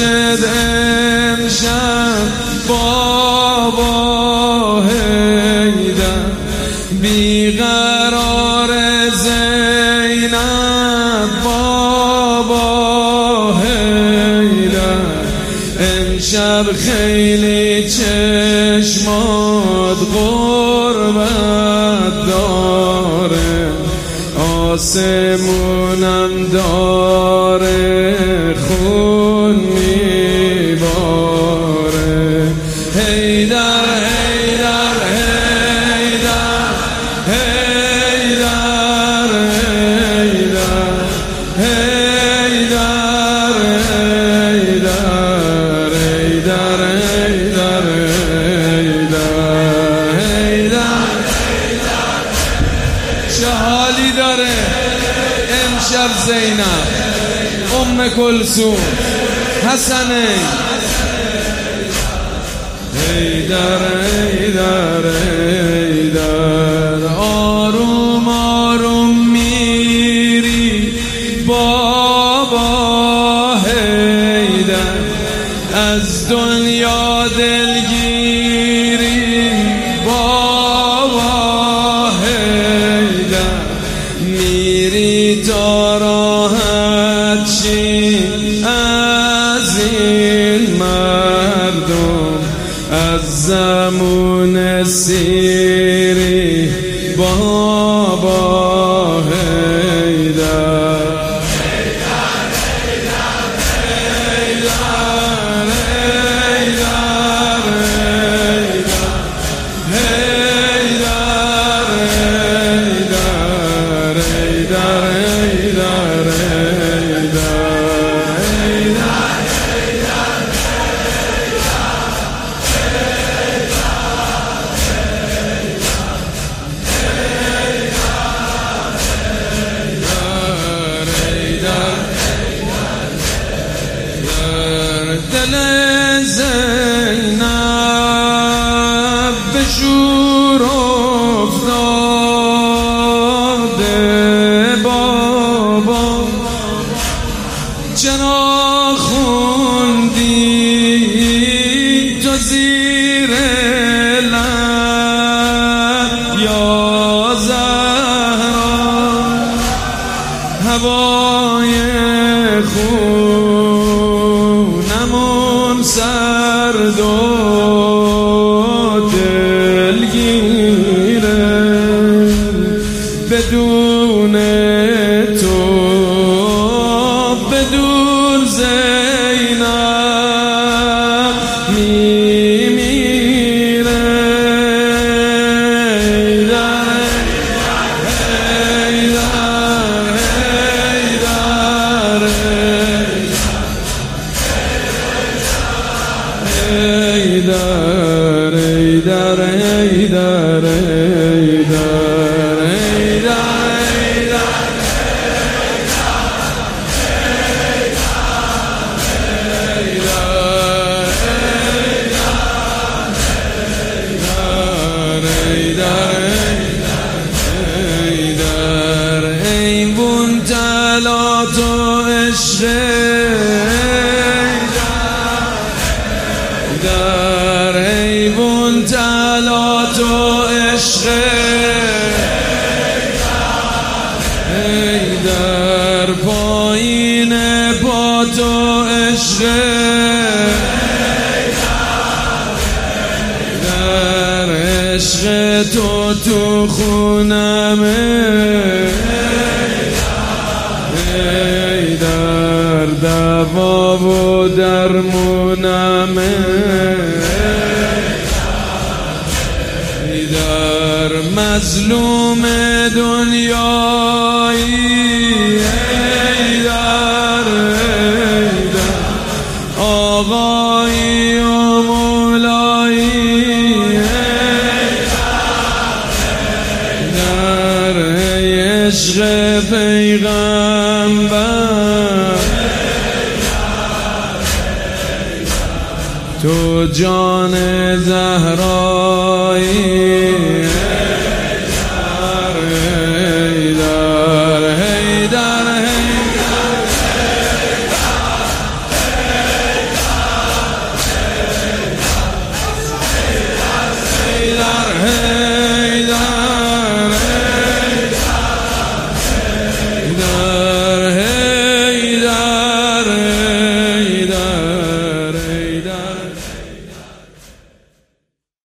مسجد امشب بابا هیدم بیقرار زینب بابا هیدم امشب خیلی چشمات قربت داره. آسمونم داره خون می امشب زینب. ام کلسون حسنه ایدر ایدر ایدر آروم آروم میری. بابا هیدر. از دنیا دلگیری میری تا راحت شی از این مردم از زمون سیری بابا هوای خونمون سرد و دلگیره. بدون تو ایدار ایدار ایدار ایدار ایدار این بون تلات و در تلات و عشق. ای در پایین پا تو عشق. در عشق تو تو خونمه ای در دوا و درمونمه مظلوم دنیایی. ای در ای در آقایی و مولایی. در ای پیغمبر. تو جان زهرایی.